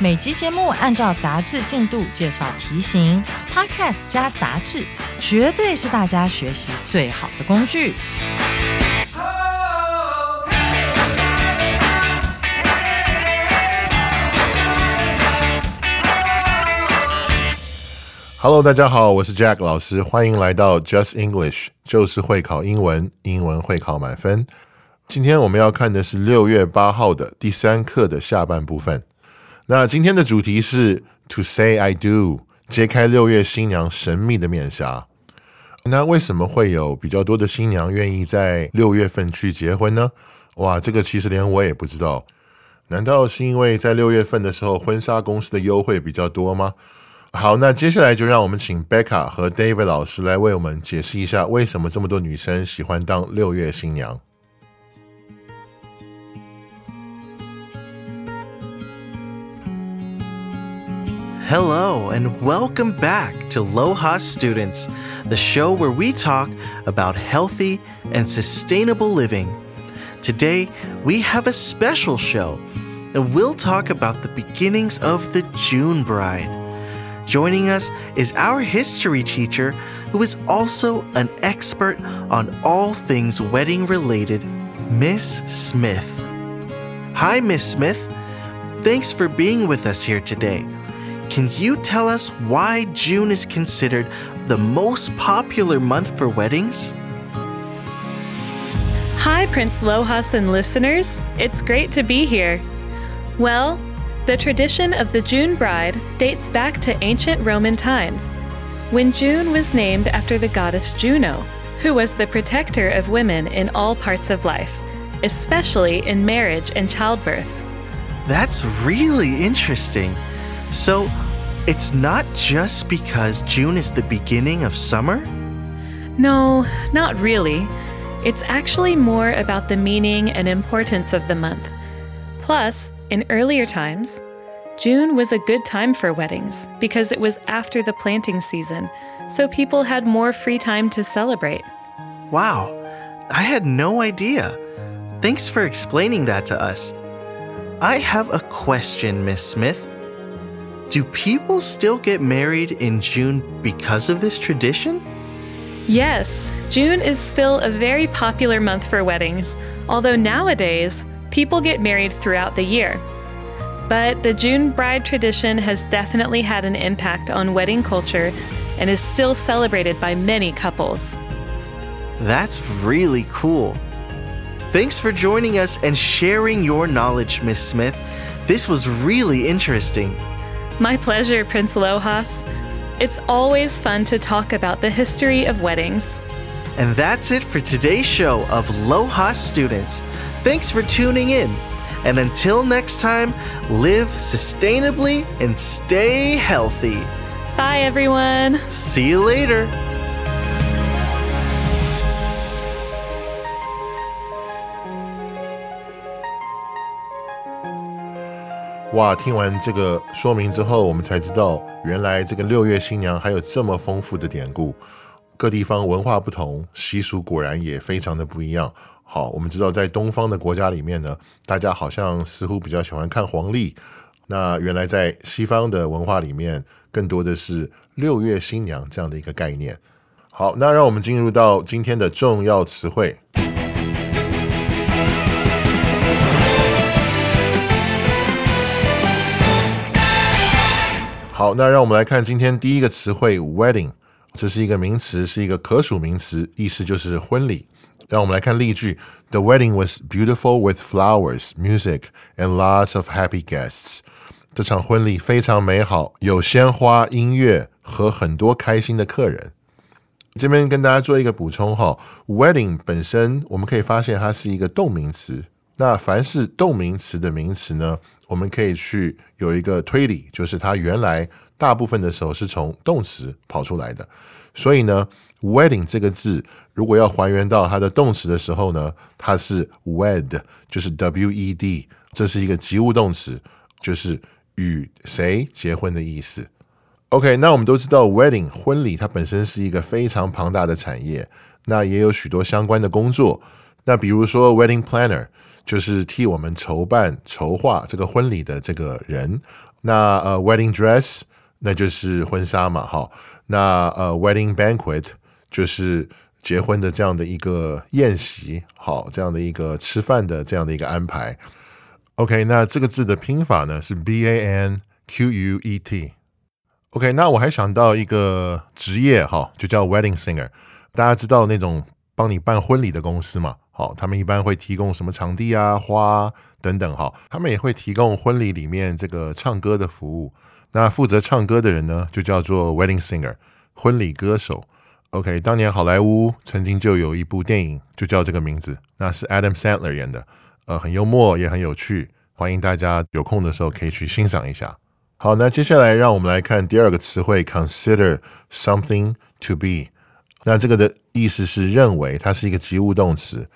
每集节目按照杂志进度介绍题型，Podcast 加杂志，绝对是大家学习最好的工具。Hello，大家好，我是 Jack 老师，欢迎来到 Just English，就是会考英文，英文会考满分。今天我们要看的是六月八号的第三课的下半部分。那今天的主题是 To say I do，揭开六月新娘神秘的面纱。那为什么会有比较多的新娘愿意在六月份去结婚呢？哇，这个其实连我也不知道。难道是因为在六月份的时候，婚纱公司的优惠比较多吗？好，那接下来就让我们请 Becca 和 David 老师来为我们解释一下，为什么这么多女生喜欢当六月新娘。Hello, and welcome back to Loha Students, the show where we talk about healthy and sustainable living. Today, we have a special show, and we'll talk about the beginnings of the June Bride. Joining us is our history teacher, who is also an expert on all things wedding related, Miss Smith. Hi, Miss Smith. Thanks for being with us here today. Can you tell us why June is considered the most popular month for weddings? Hi, Prince Lohas and listeners. It's great to be here. Well, the tradition of the June bride dates back to ancient Roman times, when June was named after the goddess Juno, who was the protector of women in all parts of life, especially in marriage and childbirth. That's really interesting. So, it's not just because June is the beginning of summer? No, not really. It's actually more about the meaning and importance of the month. Plus, in earlier times, June was a good time for weddings because it was after the planting season, so people had more free time to celebrate. Wow, I had no idea. Thanks for explaining that to us. I have a question, Miss Smith. Do people still get married in June because of this tradition? Yes, June is still a very popular month for weddings, although nowadays, people get married throughout the year. But the June bride tradition has definitely had an impact on wedding culture and is still celebrated by many couples. That's really cool. Thanks for joining us and sharing your knowledge, Miss Smith. This was really interesting. My pleasure, Prince Lohas. It's always fun to talk about the history of weddings. And that's it for today's show of Loha Students. Thanks for tuning in. And until next time, live sustainably and stay healthy. Bye, everyone. See you later. 哇！听完这个说明之后，我们才知道，原来这个六月新娘还有这么丰富的典故。各地方文化不同，习俗果然也非常的不一样。好，我们知道在东方的国家里面呢，大家好像似乎比较喜欢看黄历。那原来在西方的文化里面，更多的是六月新娘这样的一个概念。好，那让我们进入到今天的重要词汇。好，那让我们来看今天第一个词汇 “wedding”，这是一个名词，是一个可数名词，意思就是婚礼。让我们来看例句：The wedding was beautiful with flowers, music, and lots of happy guests。这场婚礼非常美好，有鲜花、音乐和很多开心的客人。这边跟大家做一个补充哈，wedding 本身我们可以发现它是一个动名词，那凡是动名词的名词呢，我们可以去有一个推理，就是它原来大部分的时候是从动词跑出来的。所以呢，wedding 这个字如果要还原到它的动词的时候呢，它是 wed，就是 w e d，这是一个及物动词，就是与谁结婚的意思。OK，那我们都知道 wedding 婚礼它本身是一个非常庞大的产业，那也有许多相关的工作。那比如说 wedding planner。就是替我们筹办、筹划这个婚礼的这个人。那呃，wedding dress，那就是婚纱嘛，哈。那呃，wedding banquet 就是结婚的这样的一个宴席，好，这样的一个吃饭的这样的一个安排。OK，那这个字的拼法呢是 B A N Q U E T。OK，那我还想到一个职业，哈，就叫 wedding singer。大家知道那种帮你办婚礼的公司嘛？好，他们一般会提供什么场地啊、花等等。哈，他们也会提供婚礼里面这个唱歌的服务。那负责唱歌的人呢，就叫做 wedding singer，婚礼歌手。OK，当年好莱坞曾经就有一部电影，就叫这个名字，那是 Adam Sandler 演的，呃，很幽默，也很有趣。欢迎大家有空的时候可以去欣赏一下。好，那接下来让我们来看第二个词汇，consider something to be。那这个的意思是认为，它是一个及物动词。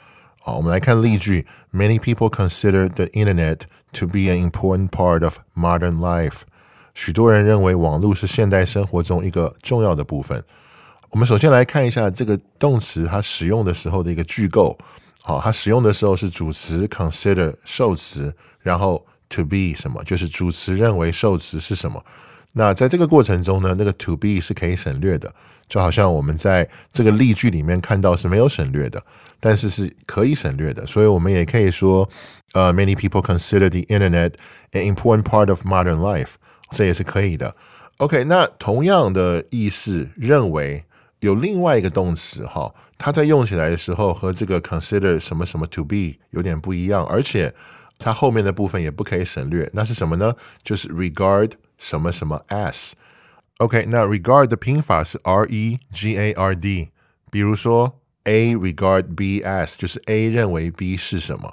好，我们来看例句。Many people consider the internet to be an important part of modern life。许多人认为网络是现代生活中一个重要的部分。我们首先来看一下这个动词它使用的时候的一个句构。好，它使用的时候是主词 consider 受词，然后 to be 什么，就是主词认为受词是什么。那在这个过程中呢，那个 to be 是可以省略的。就好像我们在这个例句里面看到是没有省略的，但是是可以省略的，所以我们也可以说，呃，many people consider the internet an important part of modern life，这也是可以的。OK，那同样的意思，认为有另外一个动词哈，它在用起来的时候和这个 consider 什么什么 to be 有点不一样，而且它后面的部分也不可以省略，那是什么呢？就是 regard 什么什么 s。OK，那 regard 的拼法是 R E G A R D。比如说 A regard b s，就是 A 认为 B 是什么。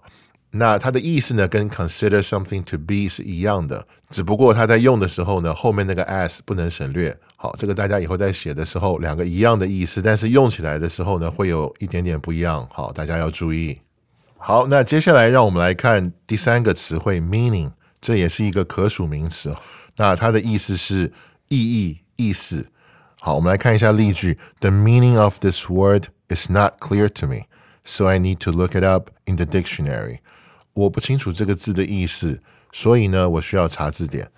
那它的意思呢，跟 consider something to be 是一样的，只不过它在用的时候呢，后面那个 s 不能省略。好，这个大家以后在写的时候，两个一样的意思，但是用起来的时候呢，会有一点点不一样。好，大家要注意。好，那接下来让我们来看第三个词汇 meaning，这也是一个可数名词。那它的意思是。意义意思，好，我们来看一下例句。The meaning of this word is not clear to me, so I need to look it up in the dictionary. 我不清楚这个字的意思，所以呢，我需要查字典。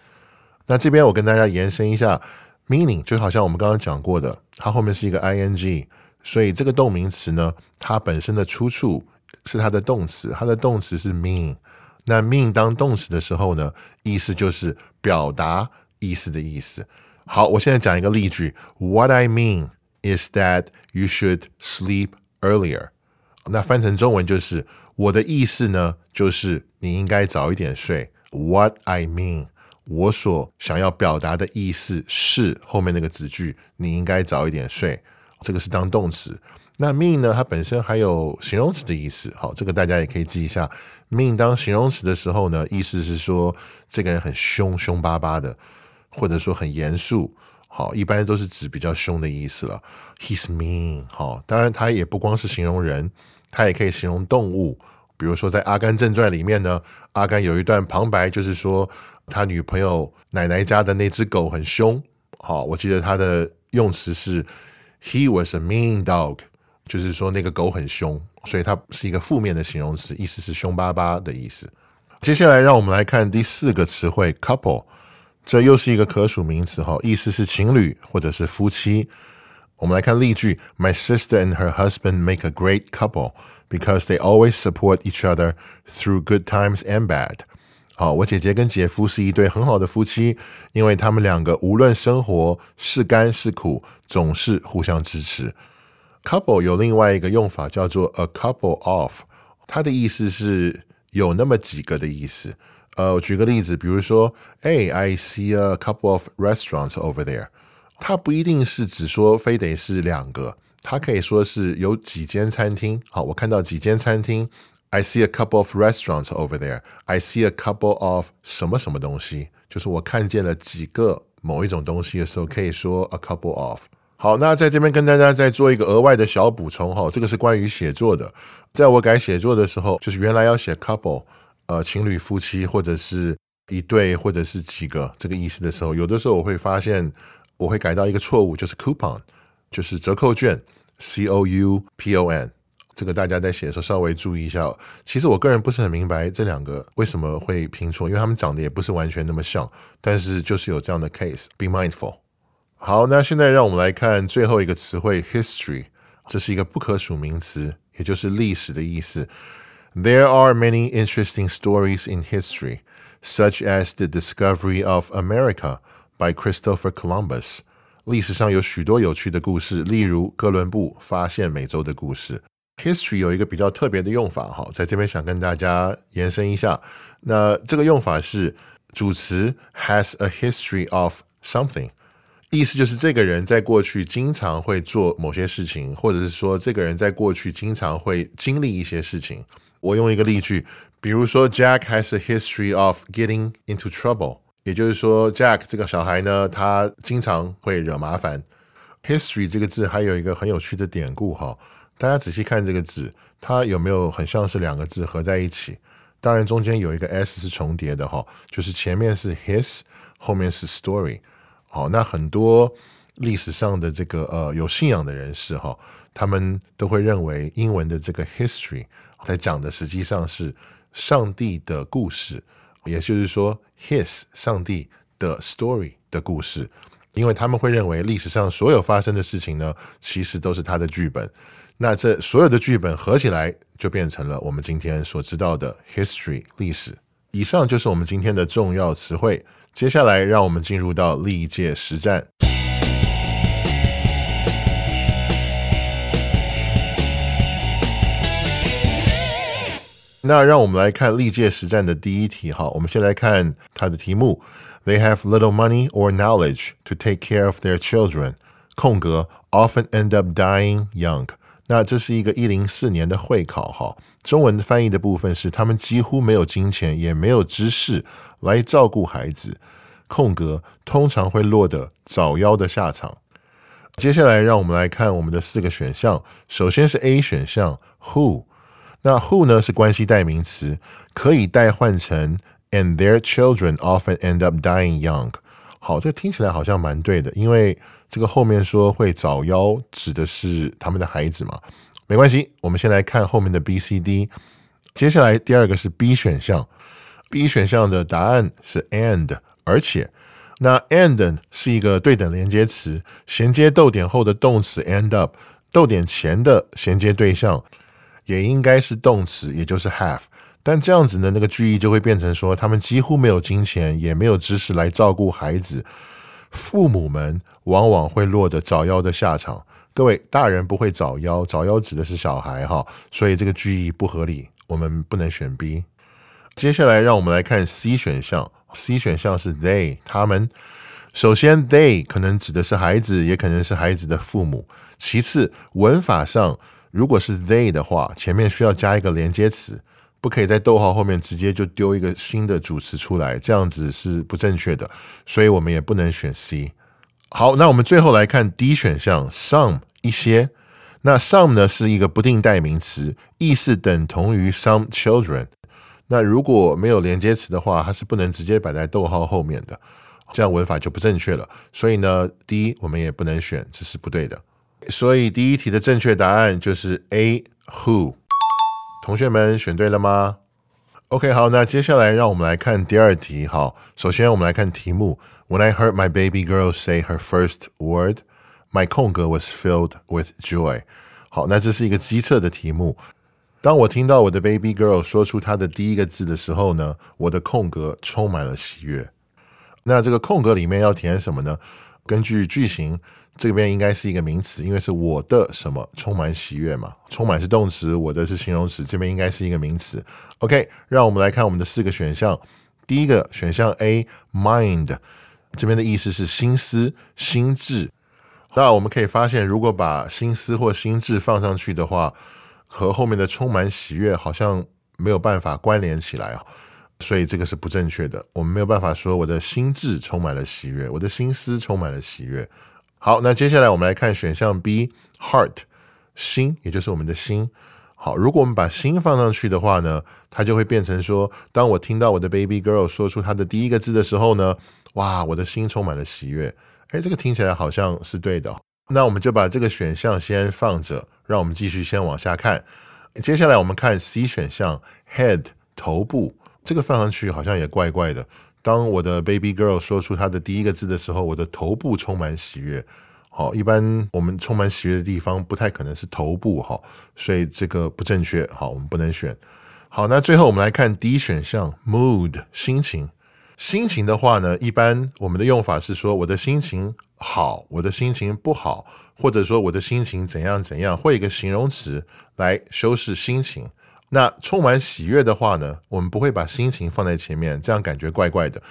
那这边我跟大家延伸一下，meaning 就好像我们刚刚讲过的，它后面是一个 ing，所以这个动名词呢，它本身的出处是它的动词，它的动词是 mean。那 mean 当动词的时候呢，意思就是表达。意思的意思。好，我现在讲一个例句。What I mean is that you should sleep earlier。那翻成中文就是我的意思呢，就是你应该早一点睡。What I mean，我所想要表达的意思是后面那个子句，你应该早一点睡。这个是当动词。那 mean 呢？它本身还有形容词的意思。好，这个大家也可以记一下。mean 当形容词的时候呢，意思是说这个人很凶，凶巴巴的。或者说很严肃，好，一般都是指比较凶的意思了。He's mean，好，当然它也不光是形容人，它也可以形容动物。比如说在《阿甘正传》里面呢，阿甘有一段旁白，就是说他女朋友奶奶家的那只狗很凶。好，我记得他的用词是 He was a mean dog，就是说那个狗很凶，所以它是一个负面的形容词，意思是凶巴巴的意思。接下来让我们来看第四个词汇 couple。这又是一个可数名词哈，意思是情侣或者是夫妻。我们来看例句：My sister and her husband make a great couple because they always support each other through good times and bad。 好，我姐姐跟姐夫是一对很好的夫妻，因为他们两个无论生活是甘是苦，总是互相支持。Couple 有另外一个用法叫做 a couple of，它的意思是有那么几个的意思。呃，我举个例子，比如说，哎，I see a couple of restaurants over there。它不一定是只说非得是两个，它可以说是有几间餐厅。好，我看到几间餐厅 I see a couple of restaurants over there. I see a couple of 什么什么东西，就是我看见了几个某一种东西的时候，可以说 a couple of。好，那在这边跟大家再做一个额外的小补充哈，这个是关于写作的。在我改写作的时候，就是原来要写 couple，呃，情侣、夫妻或者是一对或者是几个这个意思的时候，有的时候我会发现我会改到一个错误，就是 coupon，就是折扣券，c o u p o n。这个大家在写的时候稍微注意一下。其实我个人不是很明白这两个为什么会拼错，因为他们长得也不是完全那么像，但是就是有这样的 case。Be mindful。好，那现在让我们来看最后一个词汇 history，这是一个不可数名词，也就是历史的意思。There are many interesting stories in history, such as the discovery of America by Christopher Columbus。历史上有许多有趣的故事，例如哥伦布发现美洲的故事。History 有一个比较特别的用法，哈，在这边想跟大家延伸一下。那这个用法是主词 has a history of something。意思就是这个人在过去经常会做某些事情，或者是说这个人在过去经常会经历一些事情。我用一个例句，比如说 Jack has a history of getting into trouble，也就是说 Jack 这个小孩呢，他经常会惹麻烦。History 这个字还有一个很有趣的典故哈，大家仔细看这个字，它有没有很像是两个字合在一起？当然中间有一个 s 是重叠的哈，就是前面是 his，后面是 story。好，那很多历史上的这个呃有信仰的人士哈，他们都会认为英文的这个 history 在讲的实际上是上帝的故事，也就是说 his 上帝的 story 的故事，因为他们会认为历史上所有发生的事情呢，其实都是他的剧本。那这所有的剧本合起来，就变成了我们今天所知道的 history 历史。以上就是我们今天的重要词汇。接下来，让我们进入到历届实战。那让我们来看历届实战的第一题。哈，我们先来看它的题目：They have little money or knowledge to take care of their children. 空格 often end up dying young. 那这是一个一零四年的会考，哈，中文翻译的部分是他们几乎没有金钱，也没有知识来照顾孩子。空格通常会落得早夭的下场。接下来，让我们来看我们的四个选项。首先是 A 选项，who。那 who 呢是关系代名词，可以代换成 and their children often end up dying young。好，这听起来好像蛮对的，因为这个后面说会早夭，指的是他们的孩子嘛。没关系，我们先来看后面的 B、C、D。接下来第二个是 B 选项，B 选项的答案是 and，而且那 and 是一个对等连接词，衔接逗点后的动词 end up，逗点前的衔接对象也应该是动词，也就是 have。但这样子呢，那个句意就会变成说，他们几乎没有金钱，也没有知识来照顾孩子，父母们往往会落得早夭的下场。各位大人不会早夭，早夭指的是小孩哈，所以这个句意不合理，我们不能选 B。接下来让我们来看 C 选项，C 选项是 they 他们。首先，they 可能指的是孩子，也可能是孩子的父母。其次，文法上如果是 they 的话，前面需要加一个连接词。不可以在逗号后面直接就丢一个新的主词出来，这样子是不正确的，所以我们也不能选 C。好，那我们最后来看 D 选项，some 一些。那 some 呢是一个不定代名词，意思等同于 some children。那如果没有连接词的话，它是不能直接摆在逗号后面的，这样文法就不正确了。所以呢，D 我们也不能选，这是不对的。所以第一题的正确答案就是 A who。同学们选对了吗？OK，好，那接下来让我们来看第二题。好，首先我们来看题目。When I heard my baby girl say her first word, my 空格 was filled with joy。好，那这是一个机测的题目。当我听到我的 baby girl 说出她的第一个字的时候呢，我的空格充满了喜悦。那这个空格里面要填什么呢？根据句型。这边应该是一个名词，因为是我的什么充满喜悦嘛？充满是动词，我的是形容词，这边应该是一个名词。OK，让我们来看我们的四个选项。第一个选项 A，mind，这边的意思是心思、心智。那我们可以发现，如果把心思或心智放上去的话，和后面的充满喜悦好像没有办法关联起来啊，所以这个是不正确的。我们没有办法说我的心智充满了喜悦，我的心思充满了喜悦。好，那接下来我们来看选项 B，heart，心，也就是我们的心。好，如果我们把心放上去的话呢，它就会变成说，当我听到我的 baby girl 说出她的第一个字的时候呢，哇，我的心充满了喜悦。哎，这个听起来好像是对的。那我们就把这个选项先放着，让我们继续先往下看。接下来我们看 C 选项，head 头部，这个放上去好像也怪怪的。当我的 baby girl 说出她的第一个字的时候，我的头部充满喜悦。好，一般我们充满喜悦的地方不太可能是头部哈，所以这个不正确。好，我们不能选。好，那最后我们来看 D 选项，mood 心情。心情的话呢，一般我们的用法是说我的心情好，我的心情不好，或者说我的心情怎样怎样，会一个形容词来修饰心情。那充满喜悦的话呢，我们不会把心情放在前面，这样感觉怪怪的。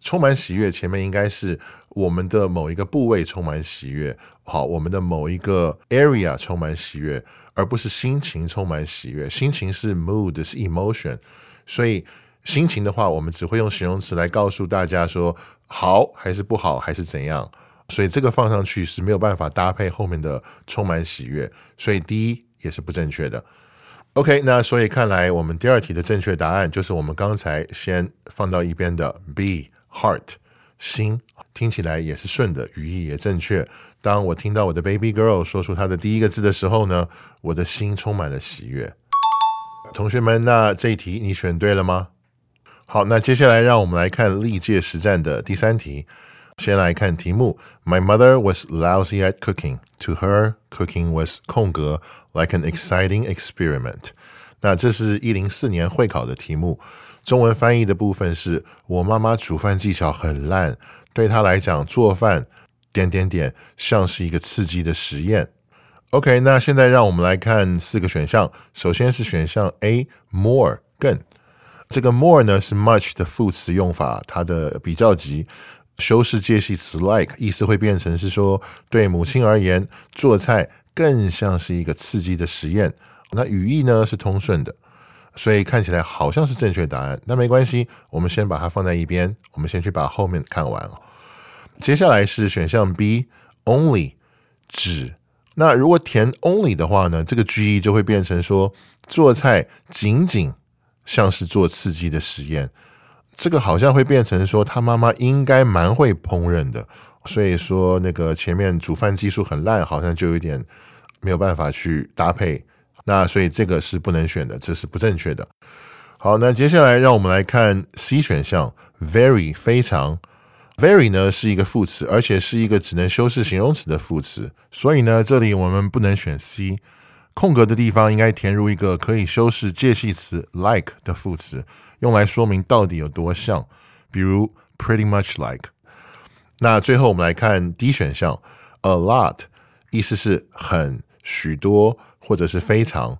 充满喜悦前面应该是我们的某一个部位充满喜悦，好，我们的某一个 area 充满喜悦，而不是心情充满喜悦。心情是 mood 是 emotion，所以心情的话，我们只会用形容词来告诉大家说好还是不好还是怎样。所以这个放上去是没有办法搭配后面的充满喜悦，所以第一也是不正确的。OK，那所以看来我们第二题的正确答案就是我们刚才先放到一边的 B，heart，心，听起来也是顺的，语义也正确。当我听到我的 baby girl 说出她的第一个字的时候呢，我的心充满了喜悦。同学们，那这一题你选对了吗？好，那接下来让我们来看历届实战的第三题。先来看题目：My mother was lousy at cooking. To her, cooking was 空格 like an exciting experiment. 那这是一零四年会考的题目，中文翻译的部分是我妈妈煮饭技巧很烂，对她来讲做饭点点点像是一个刺激的实验。OK，那现在让我们来看四个选项，首先是选项 A more 更，这个 more 呢是 much 的副词用法，它的比较级。修饰介系词 like，意思会变成是说，对母亲而言，做菜更像是一个刺激的实验。那语义呢是通顺的，所以看起来好像是正确答案。那没关系，我们先把它放在一边，我们先去把后面看完接下来是选项 B，only 只。那如果填 only 的话呢，这个句意就会变成说，做菜仅仅像是做刺激的实验。这个好像会变成说，他妈妈应该蛮会烹饪的，所以说那个前面煮饭技术很烂，好像就有点没有办法去搭配。那所以这个是不能选的，这是不正确的。好，那接下来让我们来看 C 选项，very 非常，very 呢是一个副词，而且是一个只能修饰形容词的副词，所以呢这里我们不能选 C。空格的地方应该填入一个可以修饰介系词 like 的副词，用来说明到底有多像，比如 pretty much like。那最后我们来看 D 选项，a lot，意思是很、许多或者是非常。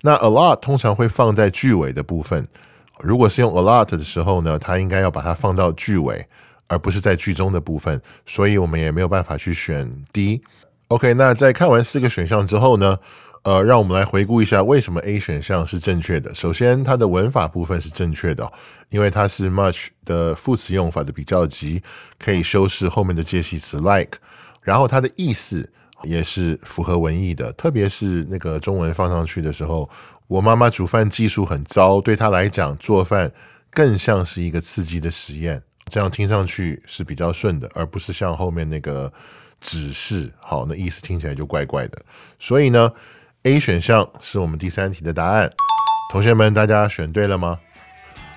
那 a lot 通常会放在句尾的部分，如果是用 a lot 的时候呢，它应该要把它放到句尾，而不是在句中的部分，所以我们也没有办法去选 D。OK，那在看完四个选项之后呢？呃，让我们来回顾一下为什么 A 选项是正确的。首先，它的文法部分是正确的，因为它是 much 的副词用法的比较级，可以修饰后面的介系词 like。然后它的意思也是符合文意的，特别是那个中文放上去的时候，我妈妈煮饭技术很糟，对她来讲做饭更像是一个刺激的实验。这样听上去是比较顺的，而不是像后面那个指示，好，那意思听起来就怪怪的。所以呢。A 选项是我们第三题的答案，同学们，大家选对了吗？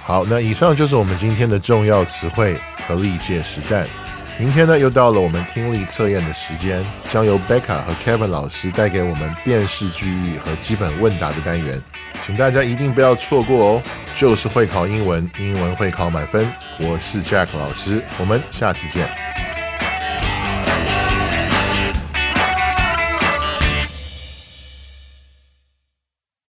好，那以上就是我们今天的重要词汇和历届实战。明天呢，又到了我们听力测验的时间，将由 Becca 和 Kevin 老师带给我们辨识句意和基本问答的单元，请大家一定不要错过哦！就是会考英文，英文会考满分。我是 Jack 老师，我们下次见。